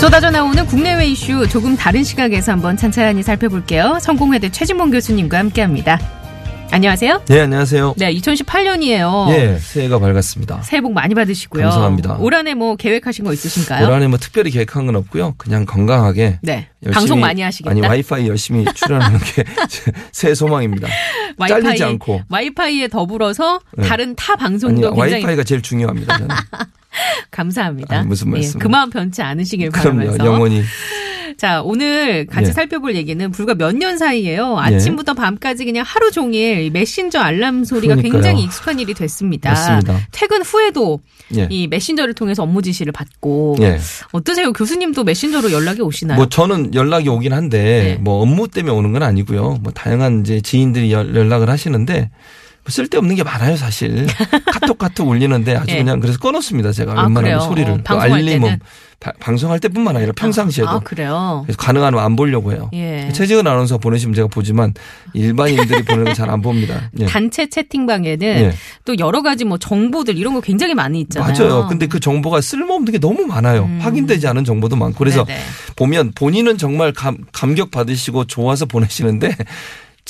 쏟아져 나오는 국내외 이슈 조금 다른 시각에서 한번 찬찬히 살펴볼게요. 성공회대 최진봉 교수님과 함께합니다. 안녕하세요. 네, 안녕하세요. 네, 2018년이에요. 예, 새해가 밝았습니다. 새해 복 많이 받으시고요. 감사합니다. 올 한해 뭐 계획하신 거 있으신가요? 올 한해 뭐 특별히 계획한 건 없고요. 그냥 건강하게 네. 열심히 방송 많이 하시겠다. 아니 와이파이 열심히 출연하는 게 새 소망입니다. 잘리지 않고. 와이파이에 더불어서 네. 다른 타 아니 방송도 굉장히 와이파이가 제일 중요합니다. 저는. 감사합니다. 아니, 무슨 말씀. 예, 그 마음 변치 않으시길 그럼요, 바라면서. 영원히. 자, 오늘 같이 예. 살펴볼 얘기는 불과 몇 년 사이에요. 아침부터 밤까지 그냥 하루 종일 이 메신저 알람 소리가 그러니까요. 굉장히 익숙한 일이 됐습니다. 맞습니다. 퇴근 후에도 예. 이 메신저를 통해서 업무 지시를 받고 예. 어떠세요? 교수님도 메신저로 연락이 오시나요? 뭐 저는 연락이 오긴 한데 네. 뭐 업무 때문에 오는 건 아니고요. 뭐 다양한 이제 지인들이 연- 연락을 하시는데 뭐 쓸데없는 게 많아요, 사실. 카톡 카톡 울리는데 아주 예. 그냥 그래서 끊었습니다, 제가 아, 웬만하면 그래요? 소리를. 어, 또 때는? 바- 방송할 때뿐만 아니라 평상시에도. 아, 그래요? 그래서 가능하면 안 보려고 해요. 예. 최지은 아나운서 보내시면 제가 보지만 일반인들이 보내는 건잘안 봅니다. 예. 단체 채팅방에는 예. 또 여러 가지 뭐 정보들 이런 거 굉장히 많이 있잖아요. 맞아요. 근데 그 정보가 쓸모없는 게 너무 많아요. 확인되지 않은 정보도 많고. 그래서 음. 네네. 보면 본인은 정말 감, 감격 받으시고 좋아서 보내시는데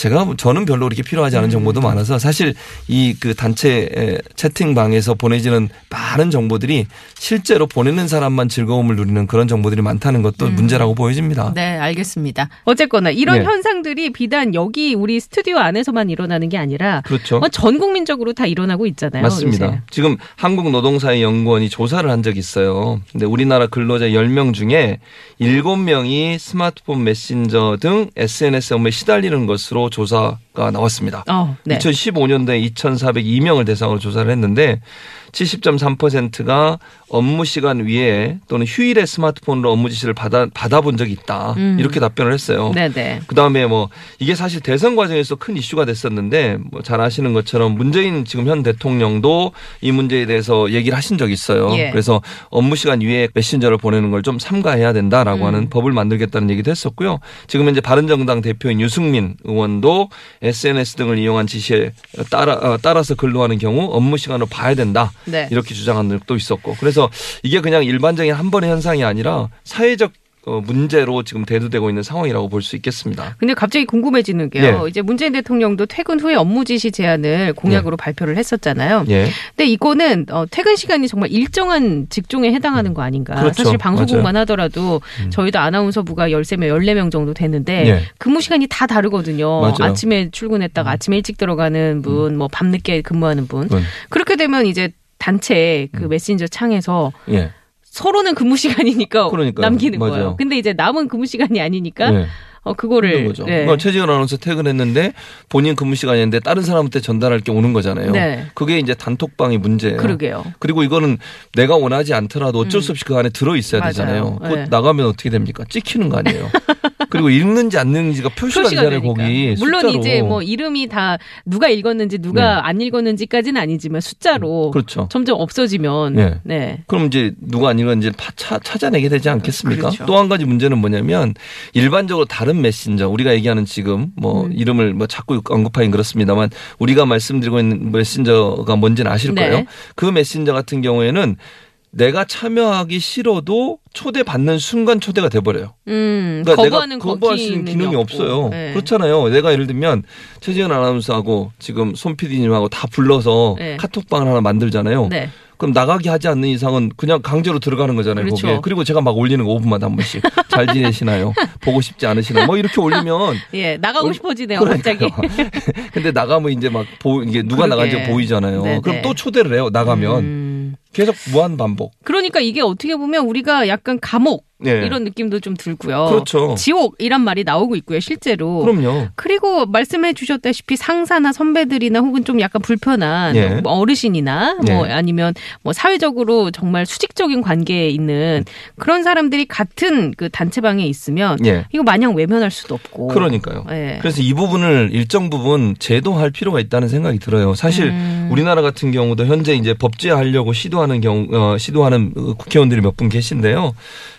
제가 저는 별로 그렇게 필요하지 않은 음. 정보도 많아서 사실 이 그 단체 에, 채팅방에서 보내지는 많은 정보들이 실제로 보내는 사람만 즐거움을 누리는 그런 정보들이 많다는 것도 문제라고 보여집니다. 음. 네, 알겠습니다. 어쨌거나 이런 예. 현상들이 비단 여기 우리 스튜디오 안에서만 일어나는 게 아니라 그렇죠. 뭐전 국민적으로 다 일어나고 있잖아요. 맞습니다. 요새. 지금 한국노동사회연구원이 조사를 한 적이 있어요. 근데 우리나라 근로자 10명 중에 7명이 스마트폰 메신저 등 SNS 업무에 시달리는 것으로 조사가 나왔습니다. 어, 네. 2015년도에 2,402명을 대상으로 조사를 했는데 70.3%가 업무 시간 위에 또는 휴일에 스마트폰으로 업무 지시를 받아 받아본 적이 있다. 음. 이렇게 답변을 했어요. 네네. 그 다음에 뭐 이게 사실 대선 과정에서 큰 이슈가 됐었는데 뭐 잘 아시는 것처럼 문재인 지금 현 대통령도 이 문제에 대해서 얘기를 하신 적이 있어요. 예. 그래서 업무 시간 위에 메신저를 보내는 걸 좀 삼가해야 된다라고 음. 하는 법을 만들겠다는 얘기도 했었고요. 지금 현재 바른정당 대표인 유승민 의원도 SNS 등을 이용한 지시에 따라 어, 따라서 근로하는 경우 업무 시간을 봐야 된다. 네. 이렇게 주장한 적도 있었고 그래서 이게 그냥 일반적인 한 번의 현상이 아니라 사회적 어, 문제로 지금 대두되고 있는 상황이라고 볼 수 있겠습니다. 근데 갑자기 궁금해지는 게요. 예. 이제 문재인 대통령도 퇴근 후에 업무 지시 제안을 공약으로 발표를 했었잖아요. 예. 근데 이거는 어, 퇴근 시간이 정말 일정한 직종에 해당하는 거 아닌가. 그렇죠. 사실 방송국만 맞아요. 음. 하더라도 저희도 아나운서부가 13명, 14명 정도 되는데 예. 근무 시간이 다 다르거든요. 맞아요. 음. 아침에 출근했다가 아침에 일찍 들어가는 분, 뭐 밤늦게 근무하는 분. 음. 그렇게 되면 이제 단체 그 메신저 창에서 예. 서로는 근무 시간이니까 그러니까요. 남기는 맞아요. 거예요. 근데 이제 남은 근무 시간이 아니니까 예. 어 그거를 거죠. 네. 그러니까 최지은 아나운서 퇴근했는데 본인 근무 시간이었는데 다른 사람한테 전달할 게 오는 거잖아요. 네. 그게 이제 단톡방이 문제예요. 그러게요. 그리고 이거는 내가 원하지 않더라도 어쩔 수 없이 그 안에 들어 있어야 음. 되잖아요. 곧 네. 나가면 어떻게 됩니까? 찍히는 거 아니에요. 그리고 읽는지 안 읽는지가 표시가, 표시가 되잖아요, 되니까. 거기. 물론 숫자로. 이제 뭐 이름이 다 누가 읽었는지 누가 네. 안 읽었는지까지는 아니지만 숫자로 그렇죠. 점점 없어지면 네. 네. 그럼 이제 누가 아니건지 찾아내게 되지 않겠습니까? 그렇죠. 또한 가지 문제는 뭐냐면 일반적으로 다른 메신저 우리가 얘기하는 지금 뭐 음. 이름을 뭐 자꾸 언급하긴 그렇습니다만 우리가 말씀드리고 있는 메신저가 뭔지는 아실 네. 거예요. 그 메신저 같은 경우에는 내가 참여하기 싫어도 초대 받는 순간 초대가 돼버려요. 음, 그러니까 거부하는 내가 거부할 수 있는 기능이 없어요. 그렇잖아요. 내가 예를 들면 최지은 아나운서하고 지금 손 PD님하고 다 불러서 네. 카톡방을 하나 만들잖아요. 네. 그럼 나가게 하지 않는 이상은 그냥 강제로 들어가는 거잖아요. 그렇죠. 거기에. 그리고 제가 막 올리는 거 5분마다 한 번씩 잘 지내시나요? 보고 싶지 않으시나요? 뭐 이렇게 올리면 예, 나가고 얼- 싶어지네요, 그러니까요. 갑자기. 근데 나가면 이제 막 보, 이게 누가 그러게. 나간지 보이잖아요. 네네. 그럼 또 초대를 해요. 나가면 음. 계속 무한 반복. 그러니까 이게 어떻게 보면 우리가 약간 감옥 네. 이런 느낌도 좀 들고요. 그렇죠. 지옥이란 말이 나오고 있고요, 실제로. 그럼요. 그리고 말씀해 주셨다시피 상사나 선배들이나 혹은 좀 약간 불편한 예. 뭐 어르신이나 뭐 예. 아니면 뭐 사회적으로 정말 수직적인 관계에 있는 그런 사람들이 같은 그 단체방에 있으면 예. 이거 마냥 외면할 수도 없고. 그러니까요. 예. 그래서 이 부분을 일정 부분 제도할 필요가 있다는 생각이 들어요. 사실 음. 우리나라 같은 경우도 현재 이제 법제하려고 시도하는 경우 어, 시도하는 국회의원들이 몇 분 계신데요.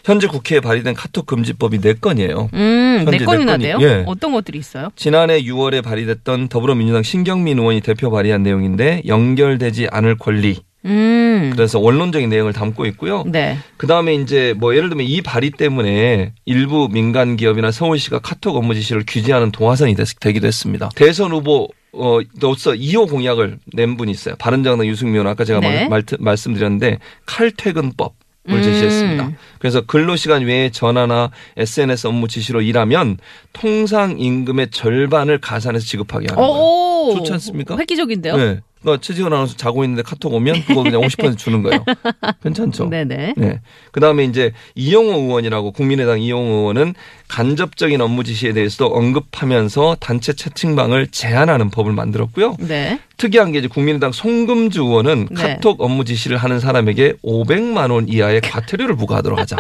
현재 국회에 발의된 카톡 금지법이 네 건이에요. 음, 네 현재 건이나 네 돼요? 건이- 예. 어떤 것들이 있어요? 지난해 6월에 발의됐던 더불어민주당 신경민 의원이 대표 발의한 내용인데 연결되지 않을 권리. 음. 그래서 원론적인 내용을 담고 있고요. 네. 그 다음에 이제 뭐 예를 들면 이 발의 때문에 일부 민간 기업이나 서울시가 카톡 업무 지시를 규제하는 동화선이 됐, 되기도 했습니다. 대선 후보 어, 로서 2호 공약을 낸 분이 있어요. 바른정당 유승민 의원 아까 제가 네. 말, 말씀드렸는데 칼퇴근법. 을 음. 제시했습니다. 그래서 근로시간 외에 전화나 SNS 업무 지시로 일하면 통상 임금의 절반을 가산해서 지급하게 하는 거예요. 오, 좋지 않습니까? 획기적인데요? 네. 그러니까 최지원 아나운서 자고 있는데 카톡 오면 그거 그냥 50% 주는 거예요. 괜찮죠? 네네. 네. 그 다음에 이제 이용호 의원이라고 국민의당 이용호 의원은 간접적인 업무 지시에 대해서도 언급하면서 단체 채팅방을 제한하는 법을 만들었고요. 네. 특이한 게 이제 국민의당 송금주 의원은 네. 카톡 업무 지시를 하는 사람에게 500만 원 이하의 과태료를 부과하도록 하자.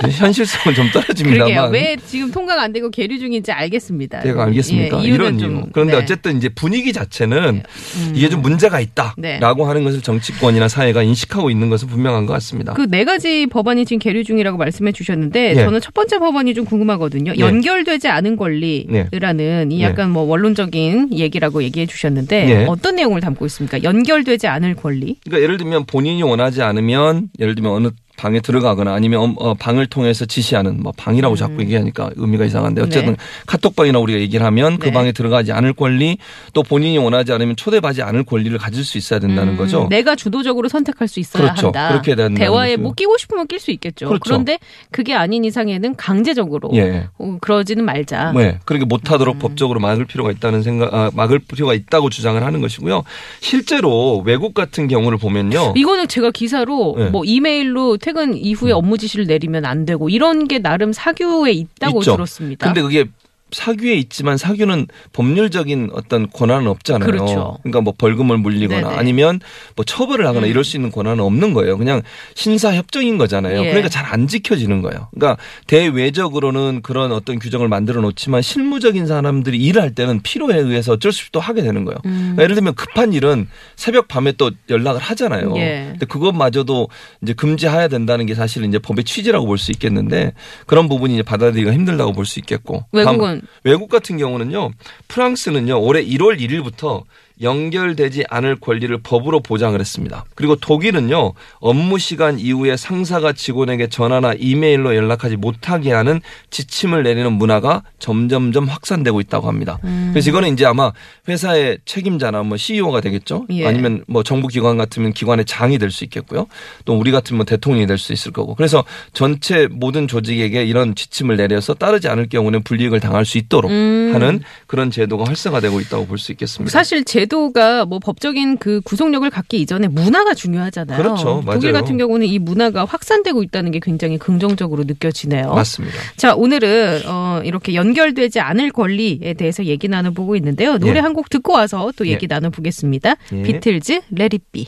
현실성은 좀 그러게요. 떨어집니다만. 왜 지금 통과가 안 되고 계류 중인지 알겠습니다. 제가 알겠습니까? 예, 이런 좀, 이유. 그런데 네. 어쨌든 이제 분위기 자체는 음. 이게 좀 문제가 있다라고 네. 하는 것을 정치권이나 사회가 인식하고 있는 것은 분명한 것 같습니다. 그 네 가지 법안이 지금 계류 중이라고 말씀해 주셨는데 예. 저는 첫 번째 법안이 좀 궁금하거든요. 네. 연결되지 않은 권리라는 이 네. 약간 뭐 원론적인 얘기라고 얘기해 주셨는데 네. 어떤 내용을 담고 있습니까? 연결되지 않을 권리? 그러니까 예를 들면 본인이 원하지 않으면 예를 들면 어느 방에 들어가거나 아니면 어, 방을 통해서 지시하는 뭐 방이라고 자꾸 얘기하니까 의미가 이상한데 어쨌든 음. 네. 카톡방이나 우리가 얘기를 하면 그 네. 방에 들어가지 않을 권리 또 본인이 원하지 않으면 초대받지 않을 권리를 가질 수 있어야 된다는 음, 거죠. 내가 주도적으로 선택할 수 있어야 그렇죠. 한다. 그렇게 된다는 대화에 거죠. 뭐 끼고 싶으면 낄 수 있겠죠. 그렇죠. 그런데 그게 아닌 이상에는 강제적으로 예. 어, 그러지는 말자. 네. 그렇게 음. 못하도록 법적으로 막을 필요가 있다는 생각, 아, 막을 필요가 있다고 주장을 하는 것이고요. 실제로 외국 같은 경우를 보면요. 이거는 제가 기사로 네. 뭐 이메일로 퇴근 이후에 업무 지시를 내리면 안 되고 이런 게 나름 사규에 있다고 있죠. 들었습니다. 근데 그게 사규에 있지만 사규는 법률적인 어떤 권한은 없잖아요. 그렇죠. 러니까뭐 벌금을 물리거나 네네. 아니면 뭐 처벌을 하거나 음. 이럴 수 있는 권한은 없는 거예요. 그냥 신사 협정인 거잖아요. 예. 그러니까 잘 안 지켜지는 거예요. 그러니까 대외적으로는 그런 어떤 규정을 만들어 놓지만 실무적인 사람들이 일을 할 때는 필요에 의해서 어쩔 수 없이 또 하게 되는 거예요. 음. 그러니까 예를 들면 급한 일은 새벽 밤에 또 연락을 하잖아요. 예. 근데 그것마저도 이제 금지해야 된다는 게 사실은 이제 법의 취지라고 볼 수 있겠는데 그런 부분이 이제 받아들이기가 힘들다고 볼 수 있겠고. 외국은 외국 같은 경우는요. 프랑스는요. 올해 1월 1일부터 연결되지 않을 권리를 법으로 보장을 했습니다. 그리고 독일은요. 업무 시간 이후에 상사가 직원에게 전화나 이메일로 연락하지 못하게 하는 지침을 내리는 문화가 점점점 확산되고 있다고 합니다. 음. 그래서 이거는 이제 아마 회사의 책임자나 뭐 CEO가 되겠죠. 예. 아니면 뭐 정부 기관 같으면 기관의 장이 될 수 있겠고요. 또 우리 같으면 뭐 대통령이 될 수 있을 거고. 그래서 전체 모든 조직에게 이런 지침을 내려서 따르지 않을 경우는 불이익을 당할 수 있도록 음. 하는 그런 제도가 활성화되고 있다고 볼 수 있겠습니다. 사실 제 도가 뭐 법적인 그 구속력을 갖기 이전에 문화가 중요하잖아요. 그렇죠. 맞아요. 독일 같은 경우는 이 문화가 확산되고 있다는 게 굉장히 긍정적으로 느껴지네요. 맞습니다. 자, 오늘은 어 이렇게 연결되지 않을 권리에 대해서 얘기 나눠보고 있는데요. 노래 예. 한곡 듣고 와서 또 얘기 나눠보겠습니다. 예. 비틀즈 레리비.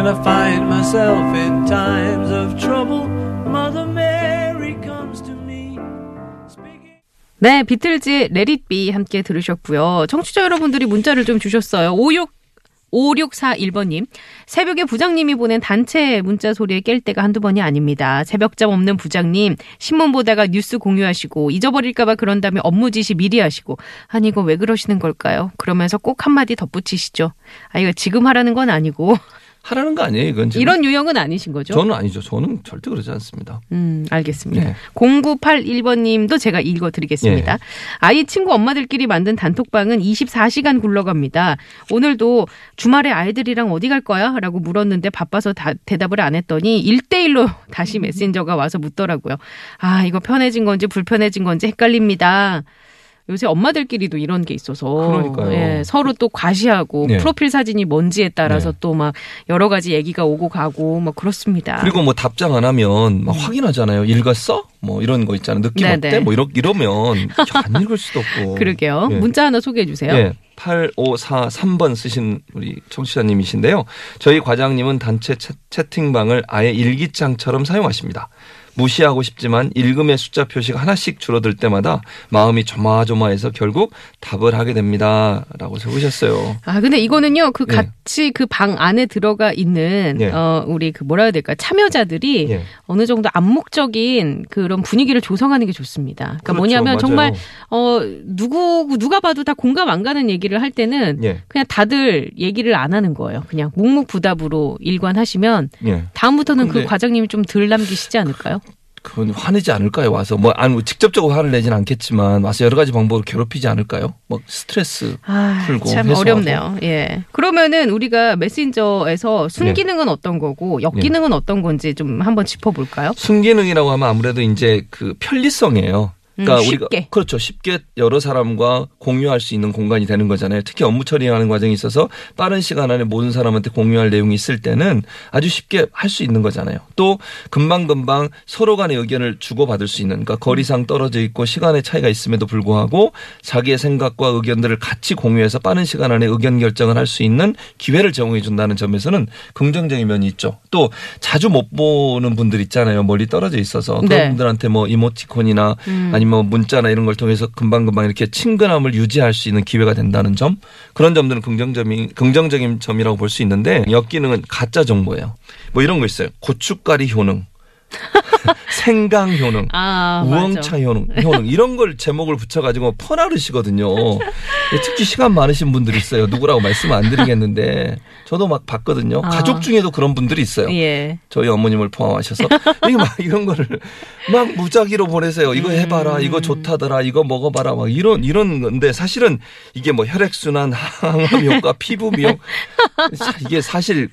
When I find myself in times of trouble, Mother Mary comes to me. 네, 비틀즈의 레릿비 함께 들으셨고요. 청취자 여러분들이 문자를 좀 주셨어요. 56 5641번님. 새벽에 부장님이 보낸 단체 문자 소리에 깰 때가 한두 번이 아닙니다. 새벽잠 없는 부장님, 신문 보다가 뉴스 공유하시고, 잊어버릴까봐 그런 다음에 업무 지시 미리 하시고, 아니, 이거 왜 그러시는 걸까요? 그러면서 꼭 한마디 덧붙이시죠. 아, 이거 지금 하라는 건 아니고, 하라는 거 아니에요, 이건 지금. 이런 유형은 아니신 거죠? 저는 아니죠. 저는 절대 그러지 않습니다. 음, 알겠습니다. 네. 0981번 님도 제가 읽어 드리겠습니다. 예. 아이 친구 엄마들끼리 만든 단톡방은 24시간 굴러갑니다. 오늘도 주말에 아이들이랑 어디 갈 거야? 라고 물었는데 바빠서 다, 대답을 안 했더니 1대1로 다시 메신저가 와서 묻더라고요. 아, 이거 편해진 건지 불편해진 건지 헷갈립니다. 요새 엄마들끼리도 이런 게 있어서 그러니까요. 예, 서로 또 과시하고 네. 프로필 사진이 뭔지에 따라서 네. 또막 여러 가지 얘기가 오고 가고 뭐 그렇습니다. 그리고 뭐 답장 안 하면 막 확인하잖아요. 읽었어? 뭐 이런 거 있잖아요. 느낌 음. 네네. 어때? 뭐 이러, 이러면 안 읽을 수도 없고. 그러게요. 예. 문자 하나 소개해 주세요. 예. 8543번 쓰신 우리 청취자님이신데요. 저희 과장님은 단체 채, 채팅방을 아예 일기장처럼 사용하십니다. 무시하고 싶지만 읽음의 숫자 표시가 하나씩 줄어들 때마다 마음이 조마조마해서 결국 답을 하게 됩니다. 라고 적으셨어요. 아, 근데 이거는요, 그 예. 같이 그방 안에 들어가 있는, 예. 어, 우리 그 뭐라 해야 될까, 참여자들이 예. 어느 정도 암묵적인 그런 분위기를 조성하는 게 좋습니다. 그러니까 그렇죠. 뭐냐면 맞아요. 정말, 어, 누구, 누가 봐도 다 공감 안 가는 얘기를 할 때는 예. 그냥 다들 얘기를 안 하는 거예요. 그냥 묵묵부답으로 일관하시면 예. 다음부터는 그 근데- 과장님이 좀 덜 남기시지 않을까요? 그건 화내지 않을까요? 와서 뭐 아니 뭐 직접적으로 화를 내진 않겠지만 와서 여러 가지 방법으로 괴롭히지 않을까요? 뭐 스트레스 아, 풀고 참 해소하고. 어렵네요. 예. 그러면은 우리가 메신저에서 순기능은 어떤 거고 역기능은 어떤 건지 좀 한번 짚어볼까요? 순기능이라고 하면 아무래도 이제 그 편리성이에요. 그러니까 음, 우리가 쉽게. 그렇죠. 쉽게 여러 사람과 공유할 수 있는 공간이 되는 거잖아요. 특히 업무 처리하는 과정에 있어서 빠른 시간 안에 모든 사람한테 공유할 내용이 있을 때는 아주 쉽게 할 수 있는 거잖아요. 또 금방금방 서로 간의 의견을 주고받을 수 있는 그러니까 거리상 떨어져 있고 시간의 차이가 있음에도 불구하고 자기의 생각과 의견들을 같이 공유해서 빠른 시간 안에 의견 결정을 할 수 있는 기회를 제공해 준다는 점에서는 긍정적인 면이 있죠. 또 자주 못 보는 분들 있잖아요. 멀리 떨어져 있어서 그런 네. 분들한테 뭐 이모티콘이나 음. 아니면 뭐 문자나 이런 걸 통해서 금방금방 이렇게 친근함을 유지할 수 있는 기회가 된다는 점 그런 점들은 긍정점이 긍정적인 점이라고 볼 수 있는데 역기능은 가짜 정보예요. 뭐 이런 거 있어요. 고춧가리 효능, 생강 효능. 아, 우엉차 맞아. 효능, 효능 이런 걸 제목을 붙여가지고 퍼나르시거든요. 특히 시간 많으신 분들이 있어요. 누구라고 말씀 안 드리겠는데 저도 막 봤거든요. 아. 가족 중에도 그런 분들이 있어요. 예. 저희 어머님을 포함하셔서 막 이런 거를 막 무작위로 보내세요. 이거 해봐라, 음. 이거 좋다더라, 이거 먹어봐라, 막 이런 이런 건데 사실은 이게 뭐 혈액 순환, 항암 효과, 피부 미용 사- 이게 사실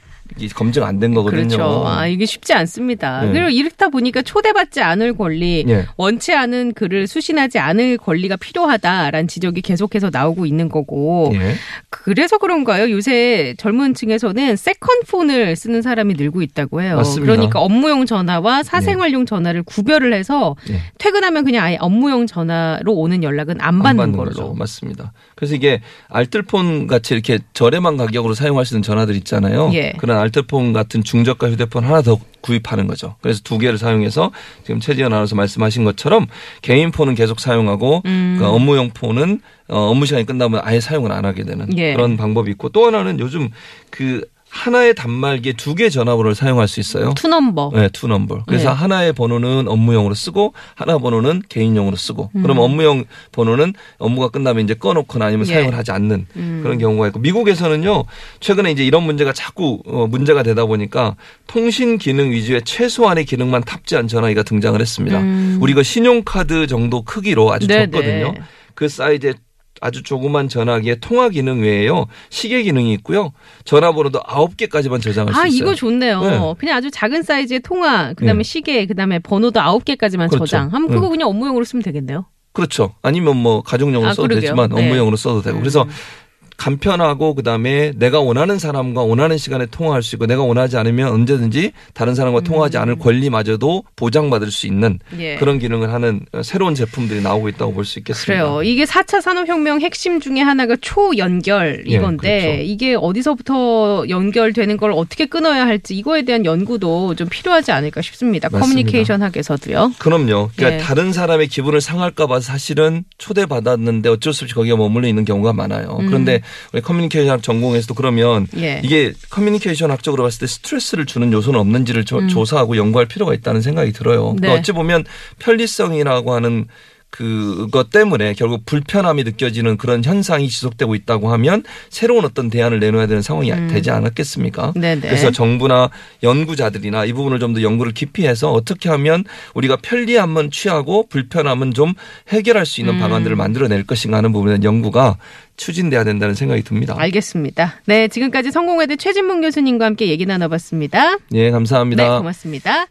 검증 안 된 거거든요. 그렇죠. 아, 이게 쉽지 않습니다. 네. 그리고 이렇다 보니까 초대받지 않을 권리, 예. 원치 않은 글을 수신하지 않을 권리가 필요하다라는 지적이 계속해서 나오고 있는 거고. 예. 그래서 그런가요? 요새 젊은 층에서는 세컨폰을 쓰는 사람이 늘고 있다고 해요. 맞습니다. 그러니까 업무용 전화와 사생활용 전화를 구별을 해서 예. 퇴근하면 그냥 아예 업무용 전화로 오는 연락은 안 받는, 걸로. 거죠. 맞습니다. 그래서 이게 알뜰폰 같이 이렇게 저렴한 가격으로 사용할 수 있는 전화들 있잖아요. 예. 그런 알뜰폰 같은 중저가 휴대폰 하나 더 구입하는 거죠. 그래서 두 개를 사용해서 지금 최지연 아나운서 말씀하신 것처럼 개인 폰은 계속 사용하고 음. 그 업무용 폰은 어, 업무 시간이 끝나면 아예 사용을 안 하게 되는 예. 그런 방법이 있고 또 하나는 요즘 그 하나의 단말기에 두 개 전화번호를 사용할 수 있어요. Two number. 네, two number. 그래서 네. 하나의 번호는 업무용으로 쓰고 하나 번호는 개인용으로 쓰고. 음. 그럼 업무용 번호는 업무가 끝나면 이제 꺼놓거나 아니면 예. 사용을 하지 않는 음. 그런 경우가 있고 미국에서는요 최근에 이제 이런 문제가 자꾸 어, 문제가 되다 보니까 통신 기능 위주의 최소한의 기능만 탑재한 전화기가 등장을 했습니다. 음. 우리가 신용카드 정도 크기로 아주 네네. 작거든요. 그 사이즈의 아주 조그만 전화기에 통화 기능 외에요 시계 기능이 있고요 전화번호도 아홉 개까지만 저장할 수 아, 있어요. 이거 좋네요. 네. 그냥 아주 작은 사이즈의 통화, 그다음에 네. 시계, 그다음에 번호도 아홉 개까지만 그렇죠. 저장. 하면 그거 응. 그냥 업무용으로 쓰면 되겠네요. 그렇죠. 아니면 뭐 가족용으로 아, 써도 그러게요. 되지만 네. 업무용으로 써도 되고. 그래서 음. 간편하고 그다음에 내가 원하는 사람과 원하는 시간에 통화할 수 있고 내가 원하지 않으면 언제든지 다른 사람과 통화하지 않을 권리마저도 보장받을 수 있는 음. 예. 그런 기능을 하는 새로운 제품들이 나오고 있다고 볼 수 있겠습니다. 그래요. 이게 4차 산업혁명 핵심 중에 하나가 초연결 예, 이건데 그렇죠. 이게 어디서부터 연결되는 걸 어떻게 끊어야 할지 이거에 대한 연구도 좀 필요하지 않을까 싶습니다. 맞습니다. 커뮤니케이션 학에서도요. 그럼요. 그러니까 예. 다른 사람의 기분을 상할까 봐 사실은 초대받았는데 어쩔 수 없이 거기에 머물러 있는 경우가 많아요. 음. 그런데 우리 커뮤니케이션 학 전공에서도 그러면 예. 이게 커뮤니케이션 학적으로 봤을 때 스트레스를 주는 요소는 없는지를 조, 음. 조사하고 연구할 필요가 있다는 생각이 들어요. 그러니까 네. 어찌 보면 편리성이라고 하는 그것 때문에 결국 불편함이 느껴지는 그런 현상이 지속되고 있다고 하면 새로운 어떤 대안을 내놓아야 되는 상황이 되지 않았겠습니까? 음. 네네. 그래서 정부나 연구자들이나 이 부분을 좀 더 연구를 깊이 해서 어떻게 하면 우리가 편리함은 취하고 불편함은 좀 해결할 수 있는 음. 방안들을 만들어낼 것인가 하는 부분에 연구가 추진돼야 된다는 생각이 듭니다. 알겠습니다. 네, 지금까지 성공회대 최진문 교수님과 함께 얘기 나눠봤습니다. 예, 감사합니다. 네, 고맙습니다.